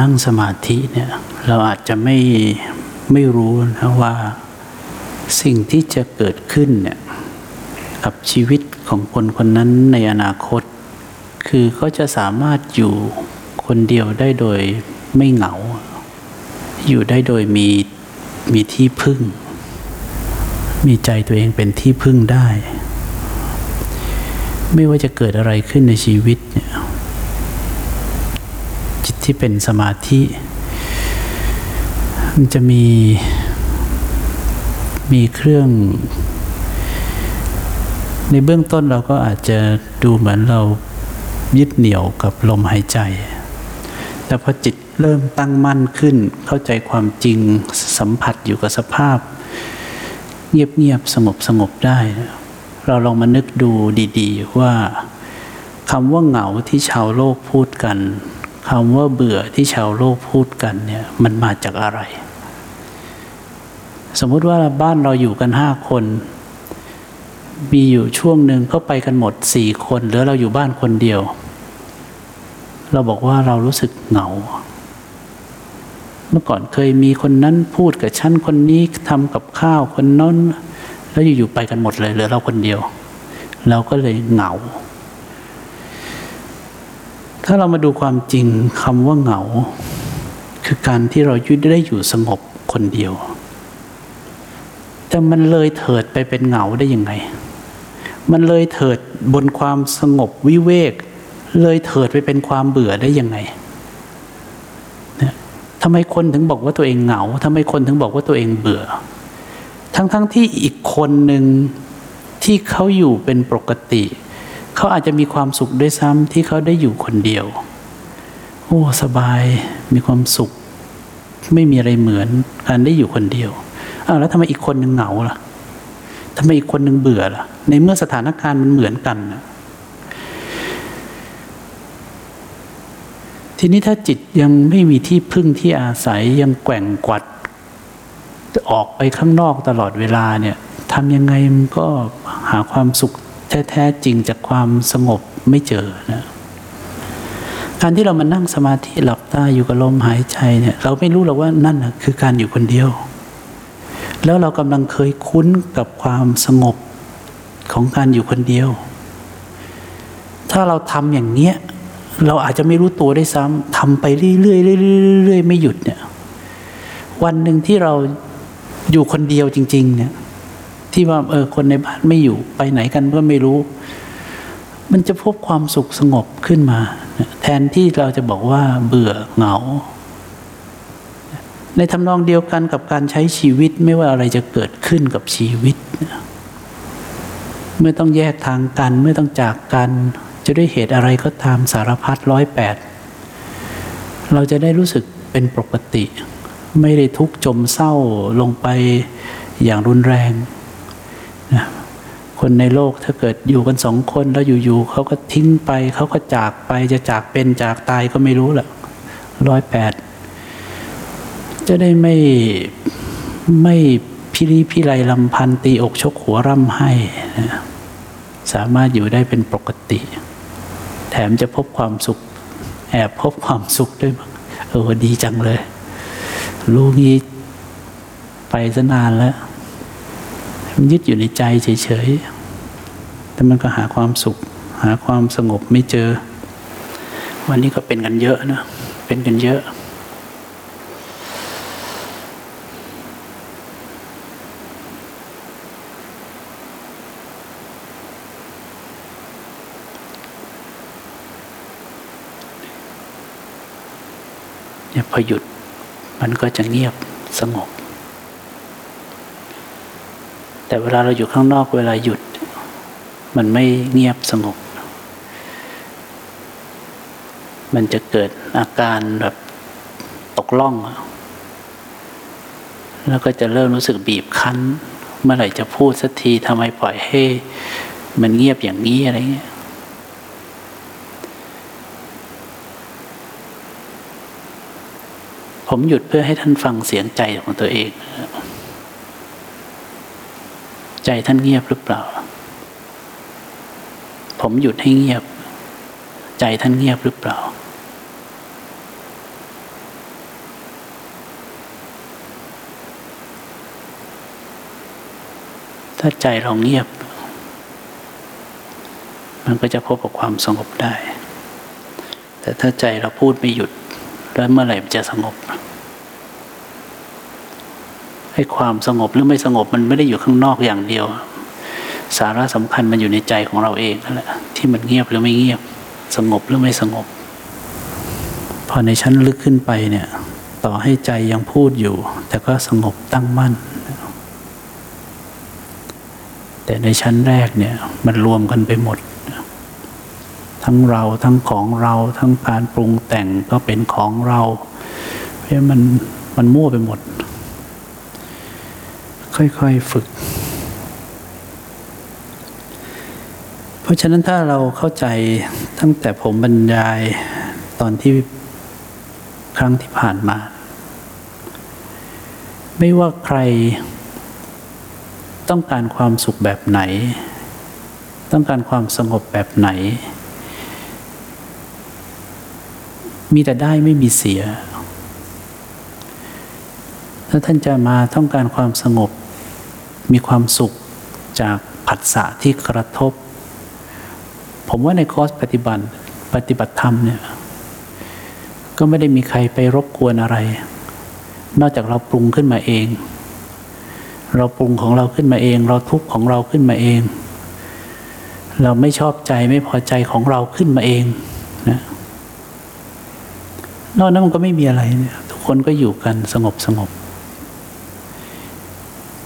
นั่งสมาธิเนี่ยเราอาจจะไม่ไม่รู้นะว่าสิ่งที่จะเกิดขึ้นเนี่ยกับชีวิตของคนคนนั้นในอนาคต คือเขาจะสามารถอยู่คนเดียวได้โดยไม่เหงา อยู่ได้โดยมีมีที่พึ่ง มีใจตัวเองเป็นที่พึ่งได้ ไม่ว่าจะเกิดอะไรขึ้นในชีวิตเนี่ยจิต ที่เป็นสมาธิ มันจะมีมีเครื่อง ในเบื้องต้นเราก็อาจจะดูเหมือนเรายึดเหนี่ยวกับลมหายใจ แต่พอจิตเริ่มตั้งมั่นขึ้น เข้าใจความจริงสัมผัสอยู่กับสภาพ เงียบๆสงบสงบได้ เราลองมานึกดูดี ๆ ว่าคำว่าเหงาที่ชาวโลกพูดกัน คำว่าเบื่อที่ชาวโลกพูดกันเนี่ยมันมาจากอะไร สมมุติว่าบ้านเราอยู่กันห้าคน มีอยู่ช่วงหนึ่งก็ไปกันหมดสี่คนเหลือเราอยู่บ้านคนเดียว เราบอกว่าเรารู้สึกเหงา เมื่อก่อนเคยมีคนนั้นพูดกับฉันคนนี้ทำกับข้าวคนนั้นแล้วอยู่ๆไปกันหมดเลยเหลือเราคนเดียว เราก็เลยเหงา ถ้าเรามาดูความจริงคำว่าเหงา คือการที่เรายุดได้อยู่สงบคนเดียว แต่มันเลยเถิดไปเป็นเหงาได้ยังไง มันเลยเถิดบนความสงบวิเวก เลยเถิดไปเป็นความเบื่อได้ยังไงเนี่ยทำไมคนถึงบอกว่าตัวเองเหงาทำไมคนถึงบอกว่าตัวเองเบื่อ ทั้งๆทที่อีกคนหนึ่งที่เขาอยู่เป็นปกติ เขาอาจจะมีความสุขด้วยซ้ำที่เขาได้อยู่คนเดียว โอ้ สบายมีความสุข ไม่มีอะไรเหมือนการได้อยู่คนเดียวอ้าวแล้วทำไมอีกคนหนึ่งเหงาล่ะทำไมอีกคนหนึ่งเบื่อล่ะ ในเมื่อสถานการณ์มันเหมือนกันนะทีนี้ถ้าจิตยังไม่มีที่พึ่งที่อาศัยยังแกว่งกวัด ออกไปข้างนอกตลอดเวลาเนี่ยทำยังไงมันก็หาความสุข แท้จริงจากความสงบไม่เจอนะการที่เรามานั่งสมาธิหลับตาอยู่กับลมหายใจเนี่ย เราไม่รู้หรอกว่านั่นนะคือการอยู่คนเดียว แล้วเรากำลังเคยคุ้นกับความสงบของการอยู่คนเดียว ถ้าเราทำอย่างเนี้ยเราอาจจะไม่รู้ตัวได้ซ้ำทำไปเรื่อยๆเรื่อยๆไม่หยุดเนี่ย วันหนึ่งที่เราอยู่คนเดียวจริง ๆ เนี่ย ที่ว่าเออคนในบ้านไม่อยู่ไปไหนกันก็ไม่รู้ มันจะพบความสุขสงบขึ้นมา แทนที่เราจะบอกว่าเบื่อเหงา ในทำนองเดียวกันกับการใช้ชีวิตไม่ว่าอะไรจะเกิดขึ้นกับชีวิต เมื่อต้องแยกทางกันเมื่อต้องจากกัน จะด้วยเหตุอะไรก็ตามสารพัดร้อยแปดเราจะได้รู้สึกเป็นปกติ ไม่ได้ทุกข์จมเศร้าลงไปอย่างรุนแรง คนในโลกถ้าเกิดอยู่กันสองคนแล้วอยู่ๆเขาก็ทิ้งไปเขาก็จากไปจะจากเป็นจากตายก็ไม่รู้แหละร้อยแปดจะได้ไม่ไม่พิริพิไรลำพันตีอกชกหัวร่ำให้นะสามารถอยู่ได้เป็นปกติ แถมจะพบความสุข แอบพบความสุขด้วยเออดีจังเลย รู้งี้ไปซะนานแล้ว มันยึดอยู่ในใจเฉยๆ แต่มันก็หาความสุข หาความสงบไม่เจอ วันนี้ก็เป็นกันเยอะนะ เป็นกันเยอะเนี่ยพอหยุดมันก็จะเงียบสงบ แต่เวลาเราอยู่ข้างนอกเวลาหยุด มันไม่เงียบสงบ มันจะเกิดอาการแบบตกล่อง แล้วก็จะเริ่มรู้สึกบีบคั้น เมื่อไหร่จะพูดสักทีทำไมปล่อยให้ มันเงียบอย่างนี้อะไรเงี้ยผมหยุดเพื่อให้ท่านฟังเสียงใจของตัวเอง ใจท่านเงียบหรือเปล่า ผมหยุดให้เงียบ ใจท่านเงียบหรือเปล่า ถ้าใจเราเงียบ มันก็จะพบกับความสงบได้ แต่ถ้าใจเราพูดไม่หยุด แล้วเมื่อไหร่จะสงบ ให้ความสงบหรือไม่สงบมันไม่ได้อยู่ข้างนอกอย่างเดียว สาระสำคัญมันอยู่ในใจของเราเองนั่นแหละที่มันเงียบหรือไม่เงียบ สงบหรือไม่สงบ พอในชั้นลึกขึ้นไปเนี่ย ต่อให้ใจยังพูดอยู่ แต่ก็สงบตั้งมั่น แต่ในชั้นแรกเนี่ยมันรวมกันไปหมดทั้งเราทั้งของเราทั้งการปรุงแต่งก็เป็นของเรา เพราะมันมันมั่วไปหมด ค่อยๆฝึก เพราะฉะนั้นถ้าเราเข้าใจตั้งแต่ผมบรรยายตอนที่ครั้งที่ผ่านมา ไม่ว่าใครต้องการความสุขแบบไหน ต้องการความสงบแบบไหน มีแต่ได้ไม่มีเสียถ้าท่านจะมาต้องการความสงบ มีความสุขจากผัสสะที่กระทบ ผมว่าในคอร์สปฏิบัติปฏิบัติธรรมเนี่ยก็ไม่ได้มีใครไปรบกวนอะไร นอกจากเราปรุงขึ้นมาเอง เราปรุงของเราขึ้นมาเอง เราทุกข์ของเราขึ้นมาเอง เราไม่ชอบใจไม่พอใจของเราขึ้นมาเองนะนอกนั้นมันก็ไม่มีอะไรเนี่ยทุกคนก็อยู่กันสงบสงบ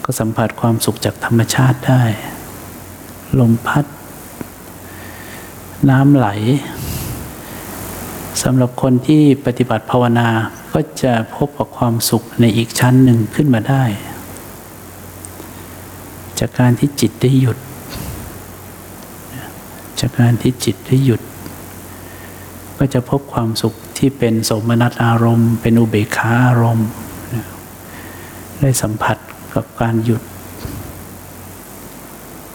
ก็สัมผัสความสุขจากธรรมชาติได้ ลมพัด น้ำไหลสำหรับคนที่ปฏิบัติภาวนาก็จะพบกับความสุขในอีกชั้นหนึ่งขึ้นมาได้ จากการที่จิตได้หยุด จากการที่จิตได้หยุด ก็จะพบความสุขที่เป็นสมนัตอารมณ์ เป็นอุเบกขาอารมณ์ ได้สัมผัส กับการหยุด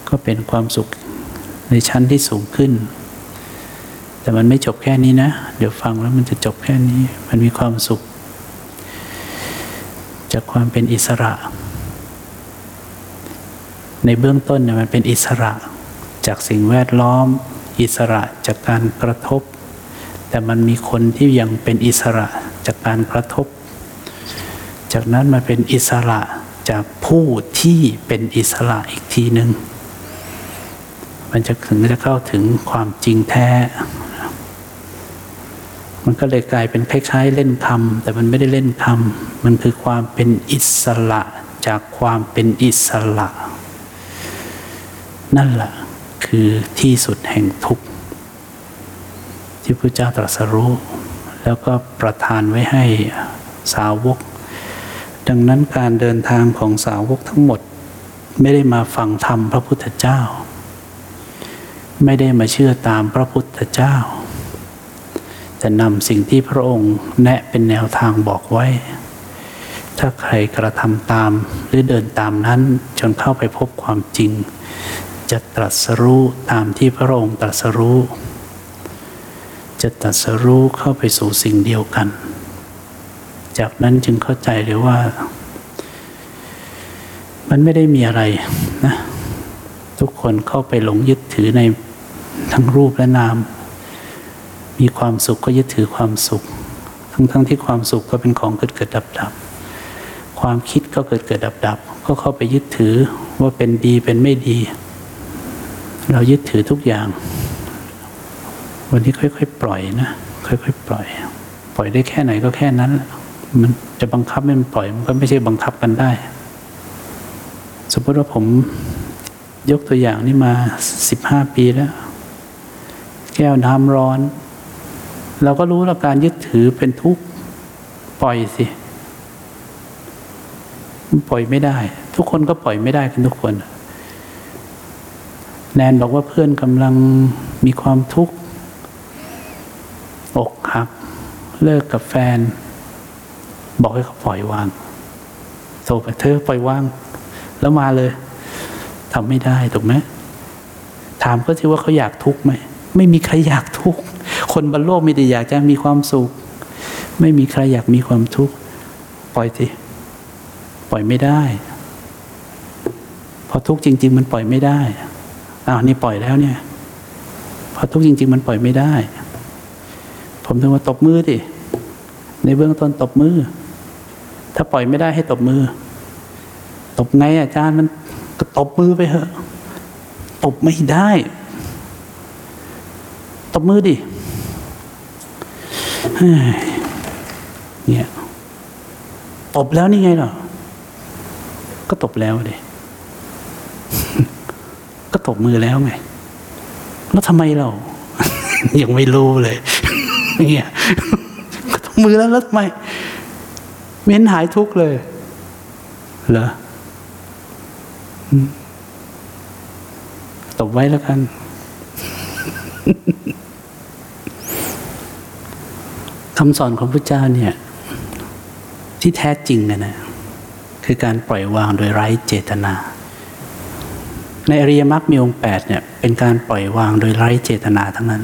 ก็เป็นความสุขในชั้นที่สูงขึ้น แต่มันไม่จบแค่นี้นะ เดี๋ยวฟังแล้วมันจะจบแค่นี้ มันมีความสุข จากความเป็นอิสระ ในเบื้องต้นเนี่ยมันเป็นอิสระ จากสิ่งแวดล้อม อิสระจากการกระทบ แต่มันมีคนที่ยังเป็นอิสระจากการกระทบ จากนั้นมาเป็นอิสระ จากผู้ที่เป็นอิสระอีกทีหนึ่งมันจะถึงจะเข้าถึงความจริงแท้ มันก็เลยกลายเป็นคล้ายๆเล่นคำแต่มันไม่ได้เล่นคำมันคือความเป็นอิสระจากความเป็นอิสระ นั่นแหละคือที่สุดแห่งทุกข์ ที่พระเจ้าตรัสรู้ แล้วก็ประทานไว้ให้สาวก ดังนั้นการเดินทางของสาวกทั้งหมด ไม่ได้มาฟังธรรมพระพุทธเจ้า ไม่ได้มาเชื่อตามพระพุทธเจ้า แต่นำสิ่งที่พระองค์แนะเป็นแนวทางบอกไว้ ถ้าใครกระทำตามหรือเดินตามนั้นจนเข้าไปพบความจริง จะตรัสรู้ตามที่พระองค์ตรัสรู้ จะตรัสรู้เข้าไปสู่สิ่งเดียวกัน จากนั้นจึงเข้าใจเลยว่า มันไม่ได้มีอะไรนะ ทุกคนเข้าไปหลงยึดถือในทั้งรูปและนาม มีความสุขก็ยึดถือความสุข ทั้งๆทที่ความสุขก็เป็นของเกิดเกิดดับดับความคิดก็เกิดเกิดดับดับก็เข้าไปยึดถือว่าเป็นดีเป็นไม่ดี เรายึดถือทุกอย่าง วันนี้ค่อยๆปล่อยนะ ค่อยๆปล่อย ปล่อยได้แค่ไหนก็แค่นั้น มันจะบังคับให้มันปล่อย มันก็ไม่ใช่บังคับกันได้ สมมติว่าผมยกตัวอย่างนี่มาสิบห้าปีแล้ว แก้วน้ำร้อน เราก็รู้แล้วการยึดถือเป็นทุกข์ปล่อยสิปล่อยไม่ได้ ทุกคนก็ปล่อยไม่ได้กันทุกคน แนนบอกว่าเพื่อนกำลังมีความทุกข์อกหัก เลิกกับแฟน บอกให้เขาปล่อยวางโทรไปเธอปล่อยวาง แล้วมาเลยทำไม่ได้ถูกไหมถามก็ที่ว่าเขาอยากทุกข์ไหมไม่มีใครอยากทุกข์คนบนโลกมีแต่อยากจะมีความสุข ไม่มีใครอยากมีความทุกข์ปล่อยสิปล่อยไม่ได้พอทุกข์จริง ๆ มันปล่อยไม่ได้อ้าวนี่ปล่อยแล้วเนี่ยพอทุกข์จริง ๆ มันปล่อยไม่ได้ ผมถึงว่าตบมือดิในเบื้องต้นตบมือ ถ้าปล่อยไม่ได้ให้ตบมือ ตบไงอาจารย์มันก็ตบมือไปเถอะ ตบไม่ได้ ตบมือดิเนี่ยตบแล้วนี่ไงหรอก็ตบแล้วดิก็ตบมือแล้วไง แล้วทำไมเรา ยังไม่รู้เลย เนี่ยก็ตบมือแล้วแล้วทำไม เม้นหายทุกข์เลย เหรอตบไว้แล้วกัน คำสอนของพระเจ้าเนี่ย ที่แท้จริงนะนะคือการปล่อยวางโดยไร้เจตนา ในอริยมรรคมีองค์แปดเนี่ยเป็นการปล่อยวางโดยไร้เจตนาทั้งนั้น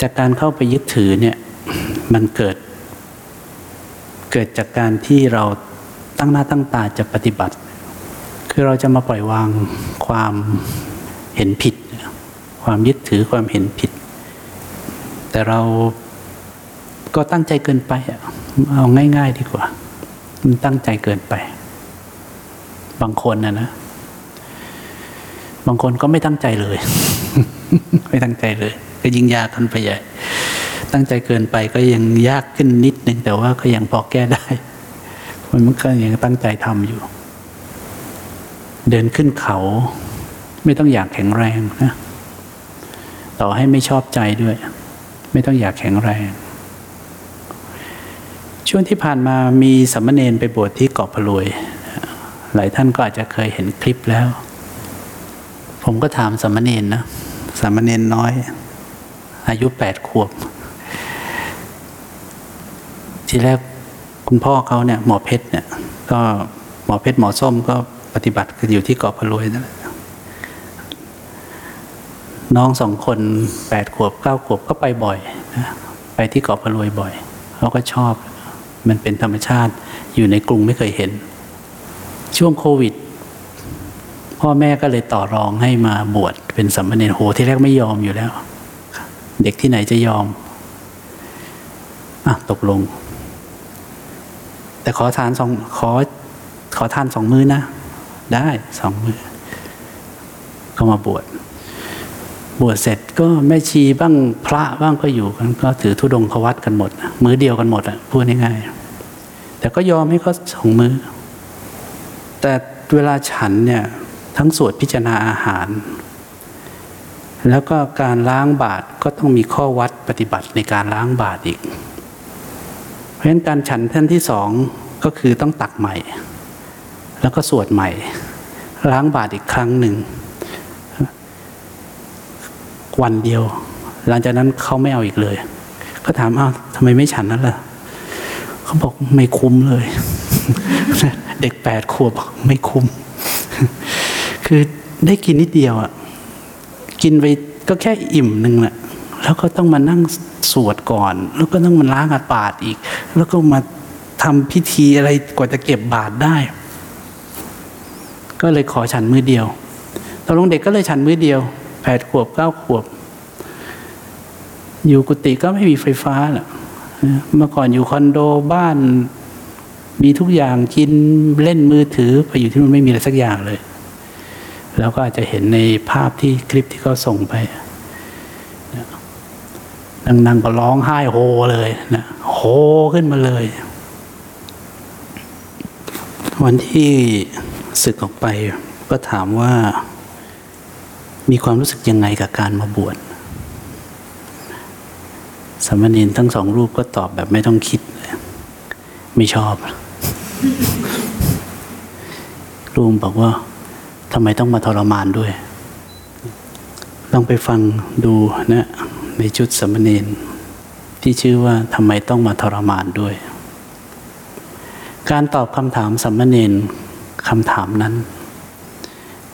จากการเข้าไปยึดถือเนี่ย มันเกิด เกิดจากการที่เราตั้งหน้าตั้งตาจะปฏิบัติ คือเราจะมาปล่อยวางความเห็นผิด ความยึดถือความเห็นผิด แต่เราก็ตั้งใจเกินไปเอาง่าย ๆ ดีกว่า มันตั้งใจเกินไป บางคนนะนะ บางคนก็ไม่ตั้งใจเลย ไม่ตั้งใจเลย ก็ยิงยากขึ้นไปใหญ่ ตั้งใจเกินไปก็ยังยากขึ้นนิดนึงแต่ว่าก็ยังพอแก้ได้ มันก็ยังตั้งใจทำอยู่ เดินขึ้นเขา ไม่ต้องอยากแข็งแรงนะต่อให้ไม่ชอบใจด้วย ไม่ต้องอยากแข็งแรง ช่วงที่ผ่านมามีสัมมเนนไปบวชที่เกาะพะลวย หลายท่านก็อาจจะเคยเห็นคลิปแล้ว ผมก็ถามสัมมเนนนะสัมมเนนน้อย อายุแปดขวบ ทีแรกคุณพ่อเขาเนี่ยหมอเพชรเนี่ย ก็หมอเพชรหมอส้มก็ปฏิบัติกันอยู่ที่เกาะพะลวยนั่นแหละน้องสองคนแปดขวบเก้าขวบก็ไปบ่อยนะไปที่เกาะพะลวยบ่อยเขาก็ชอบ มันเป็นธรรมชาติอยู่ในกรุงไม่เคยเห็น ช่วงโควิด พ่อแม่ก็เลยต่อรองให้มาบวชเป็นสัมมาเนรโหที่แรกไม่ยอมอยู่แล้ว เด็กที่ไหนจะยอมอะตกลง แต่ขอทานสองขอขอทานสองมือนะ ได้สองมือ ก็มาบวชบวชเสร็จก็แม่ชีบ้างพระบ้างก็อยู่กันก็ถือธุดงควัดกันหมด มือเดียวกันหมดอะพูดง่ายๆแต่ก็ยอมให้เขาสองมือ แต่เวลาฉันเนี่ยทั้งสวดพิจารณาอาหาร แล้วก็การล้างบาตรก็ต้องมีข้อวัดปฏิบัติในการล้างบาตรอีก เพราะฉะนั้นการฉันท่านที่สองก็คือต้องตักใหม่ แล้วก็สวดใหม่ ล้างบาตรอีกครั้งหนึ่ง วันเดียว หลังจากนั้นเขาไม่เอาอีกเลย ก็ถามอ้าวทำไมไม่ฉันนั่นล่ะเขาบอกไม่คุ้มเลย เด็กแปดขวบไม่คุ้ม คือได้กินนิดเดียวอะกินไปก็แค่อิ่มหนึ่งแหละแล้วก็ต้องมานั่ง สวดก่อน แล้วก็ต้องมาล้างอาปาดอีก แล้วก็มาทำพิธีอะไรกว่าจะเก็บบาตรได้ ก็เลยขอฉันมือเดียวตกลงเด็กก็เลยฉันมือเดียวแปดขวบเก้าขวบ อยู่กุฏิก็ไม่มีไฟฟ้าแหละเมื่อก่อนอยู่คอนโดบ้าน มีทุกอย่างกินเล่นมือถือไปอยู่ที่มันไม่มีอะไรสักอย่างเลย แล้วก็อาจจะเห็นในภาพที่คลิปที่เขาส่งไป นั่งๆก็ร้องไห้โฮเลยนะโฮขึ้นมาเลย วันที่ศึกออกไปก็ถามว่า มีความรู้สึกยังไงกับการมาบวชสามเณรทั้งสองรูปก็ตอบแบบไม่ต้องคิด ไม่ชอบรูมบอกว่าทำไมต้องมาทรมานด้วย ต้องไปฟังดูนะ ในชุดสมเณรที่ชื่อว่าทำไมต้องมาทรมานด้วย การตอบคำถามสมเณรคำถามนั้น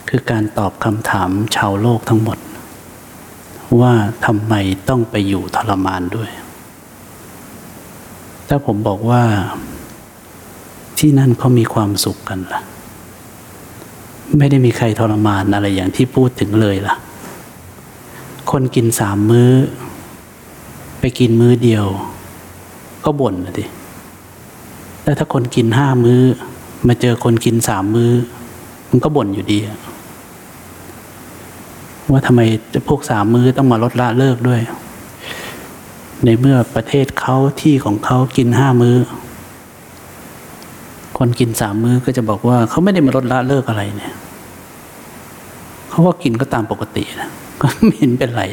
คือการตอบคำถามชาวโลกทั้งหมด ว่าทำไมต้องไปอยู่ทรมานด้วย ถ้าผมบอกว่าที่นั่นเขามีความสุขกันล่ะ ไม่ได้มีใครทรมานอะไรอย่างที่พูดถึงเลยล่ะ คนกินสามมื้อ ไปกินมื้อเดียว ก็บ่นนะดิแล้วถ้าคนกินห้ามื้อ มาเจอคนกินสามมื้อ มันก็บ่นอยู่ดีว่าทำไมพวกสามมื้อต้องมาลดละเลิกด้วย ในเมื่อประเทศเขาที่ของเขากินห้ามื้อ คนกินสามมื้อก็จะบอกว่าเขาไม่ได้มาลดละเลิกอะไรเนี่ย เขาก็กินก็ตามปกตินะ ก็ไม่เห็นเป็นไร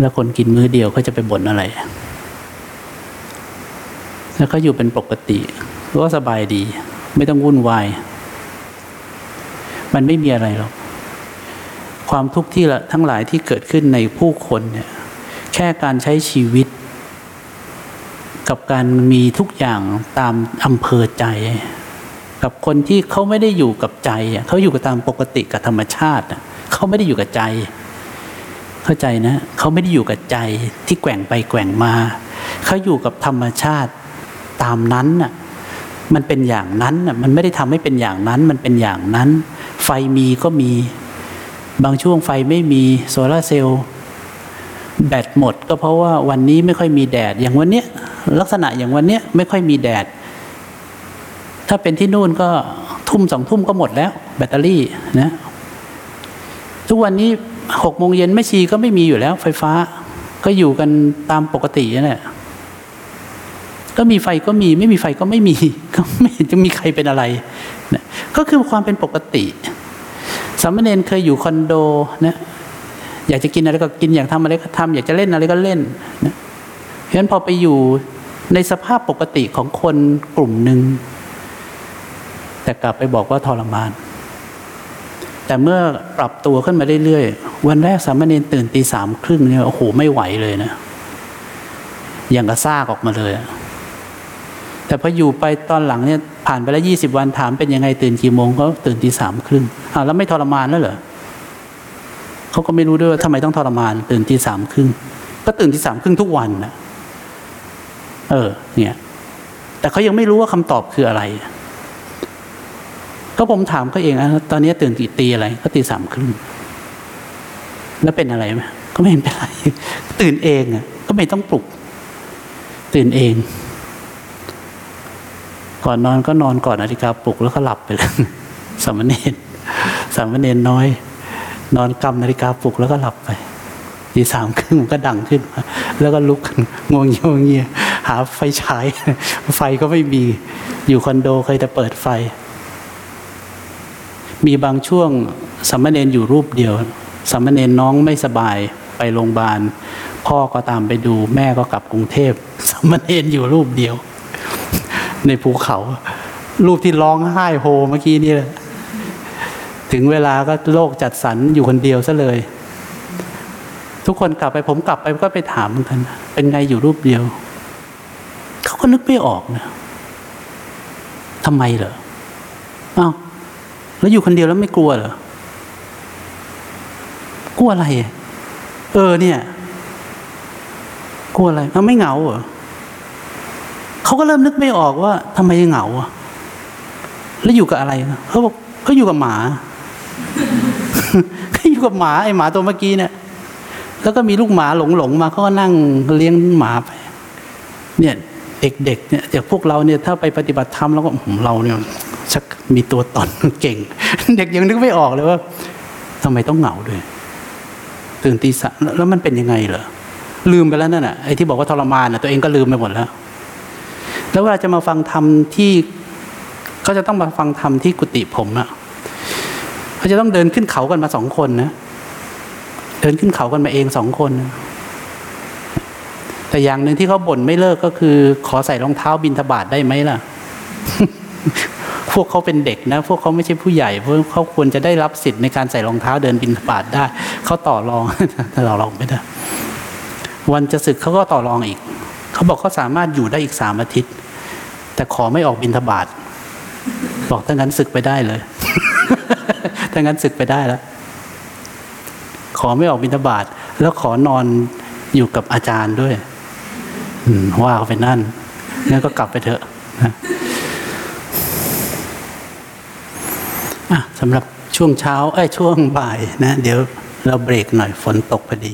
แล้วคนกินมื้อเดียวเขาจะไปบ่นอะไร แล้วเขาอยู่เป็นปกติก็สบายดี ไม่ต้องวุ่นวาย มันไม่มีอะไรหรอก ความทุกข์ที่ละทั้งหลายที่เกิดขึ้นในผู้คนเนี่ย แค่การใช้ชีวิต กับการมีทุกอย่างตามอำเภอใจกับคนที่เขาไม่ได้อยู่กับใจเขาอยู่กับตามปกติกับธรรมชาติ เขาไม่ได้อยู่กับใจ เข้าใจนะเขาไม่ได้อยู่กับใจที่แกว่งไปแกว่งมา เขาอยู่กับธรรมชาติตามนั้นน่ะมันเป็นอย่างนั้นน่ะมันไม่ได้ทำให้เป็นอย่างนั้น มันเป็นอย่างนั้น ไฟมีก็มี บางช่วงไฟไม่มีโซลาเซลล์แบตหมดก็เพราะว่าวันนี้ไม่ค่อยมีแดด อย่างวันเนี้ยลักษณะอย่างวันเนี้ยไม่ค่อยมีแดด ถ้าเป็นที่นู่นก็ทุ่มสองทุ่มก็หมดแล้ว แบตเตอรี่นะ ทุกวันนี้หกโมงเย็นไม่ชีก็ไม่มีอยู่แล้ว ไฟฟ้า ก็อยู่กันตามปกตินั่นแหละก็มีไฟก็มีไม่มีไฟก็ไม่มี ก็ไม่เห็นจะมีใครเป็นอะไรนะก็คือความเป็นปกติสามเณรเคยอยู่คอนโดนะอยากจะกินอะไรก็กินอยากทำอะไรก็ทำอยากจะเล่นอะไรก็เล่นนะเพราะฉะนั้นพอไปอยู่ในสภาพปกติของคนกลุ่มหนึ่งแต่กลับไปบอกว่าทรมาน แต่เมื่อปรับตัวขึ้นมาเรื่อยๆ วันแรกสามเณรตื่นตีสามครึ่งเนี่ยโอ้โหไม่ไหวเลยนะ อย่างกระซากออกมาเลย แต่พออยู่ไปตอนหลังเนี่ยผ่านไปแล้วยี่สิบวันถามเป็นยังไงตื่นกี่โมงก็ตื่นตีสามครึ่งอ้าวแล้วไม่ทรมานแล้วเหรอเขาก็ไม่รู้ด้วยว่าทำไมต้องทรมาน ตื่นตีสามครึ่งก็ตื่นตีสามครึ่งทุกวันนะเออ เนี่ย แต่เขายังไม่รู้ว่าคำตอบคืออะไร ก็ผมถามเขาเองนะตอนนี้ตื่นตีตีอะไรก็ตีสามครึ่งแล้วเป็นอะไรไหมก็ไม่เห็นเป็นไร ตื่นเองอะ ก็ไม่ต้องปลุก ตื่นเอง ก่อนนอนก็นอนก่อนนาฬิกาปลุกแล้วก็หลับไปเลยสามเณรสามเณรน้อย นอนกำนาฬิกาปลุกแล้วก็หลับไปทีสามครึ่งมันก็ดังขึ้นมาแล้วก็ลุกขึ้นงวงเงียวเงียหาไฟฉาย ไฟก็ไม่มี อยู่คอนโดเคยจะเปิดไฟ มีบางช่วงสามเณรอยู่รูปเดียวสามเณรน้องไม่สบายไปโรงพยาบาล พ่อก็ตามไปดู แม่ก็กลับกรุงเทพสามเณรอยู่รูปเดียว ในภูเขา รูปที่ร้องไห้โฮเมื่อกี้นี่แหละถึงเวลาก็โลกจัดสรรอยู่คนเดียวซะเลย ทุกคนกลับไปผมกลับไปก็ไปถามเหมือนกัน เป็นไงอยู่รูปเดียว เขาก็นึกไม่ออกนะทำไมเหรออ้าว แล้วอยู่คนเดียวแล้วไม่กลัวเหรอกลัวอะไร เออเนี่ย กลัวอะไรมันไม่เหงาเหรอเขาก็เริ่มนึกไม่ออกว่าทำไมเหงาอะแล้วอยู่กับอะไรเขาบอกเขาอยู่กับหมาเขาอยู่กับหมาไอหมาตัวเมื่อกี้เนี่ย แล้วก็มีลูกหมาหลงหลงๆมาเขาก็นั่งเลี้ยงหมาไป เนี่ย เด็กๆเนี่ยจากพวกเราเนี่ย ถ้าไปปฏิบัติธรรมแล้วก็เราเนี่ย ชักมีตัวตนเก่ง เด็กยังนึกไม่ออกเลยว่าทำไมต้องเหงาด้วย ตื่นตีสามแล้วมันเป็นยังไงเหรอลืมไปแล้วนั่นน่ะไอ้ที่บอกว่าทรมานน่ะตัวเองก็ลืมไปหมดแล้ว แล้วเวลาจะมาฟังธรรมที่เขาจะต้องมาฟังธรรมที่กุฏิผมอะเขาจะต้องเดินขึ้นเขากันมาสองคนนะเดินขึ้นเขากันมาเองสองคนนะแต่อย่างหนึ่งที่เขาบ่นไม่เลิกก็คือ ขอใส่รองเท้าบินทบาทได้ไหมล่ะ พวกเขาเป็นเด็กนะ พวกเขาไม่ใช่ผู้ใหญ่พวกเขาควรจะได้รับสิทธิ์ในการใส่รองเท้าเดินบินทบาทได้ เขาต่อรองต่อรองไม่ได้วันจะศึกเขาก็ต่อรองอีก เขาบอกเขาสามารถอยู่ได้อีกสามอาทิตย์ แต่ขอไม่ออกบินทบาทบอกถ้างั้นศึกไปได้เลย ถ้างั้นศึกไปได้แล้ว ขอไม่ออกบินทบาทแล้วขอนอนอยู่กับอาจารย์ด้วยว่าเขาไปนั่นงั้นก็กลับไปเถอะนะอะ สำหรับช่วงเช้าไอ้ช่วงบ่ายนะ เดี๋ยวเราเบรกหน่อยฝนตกพอดี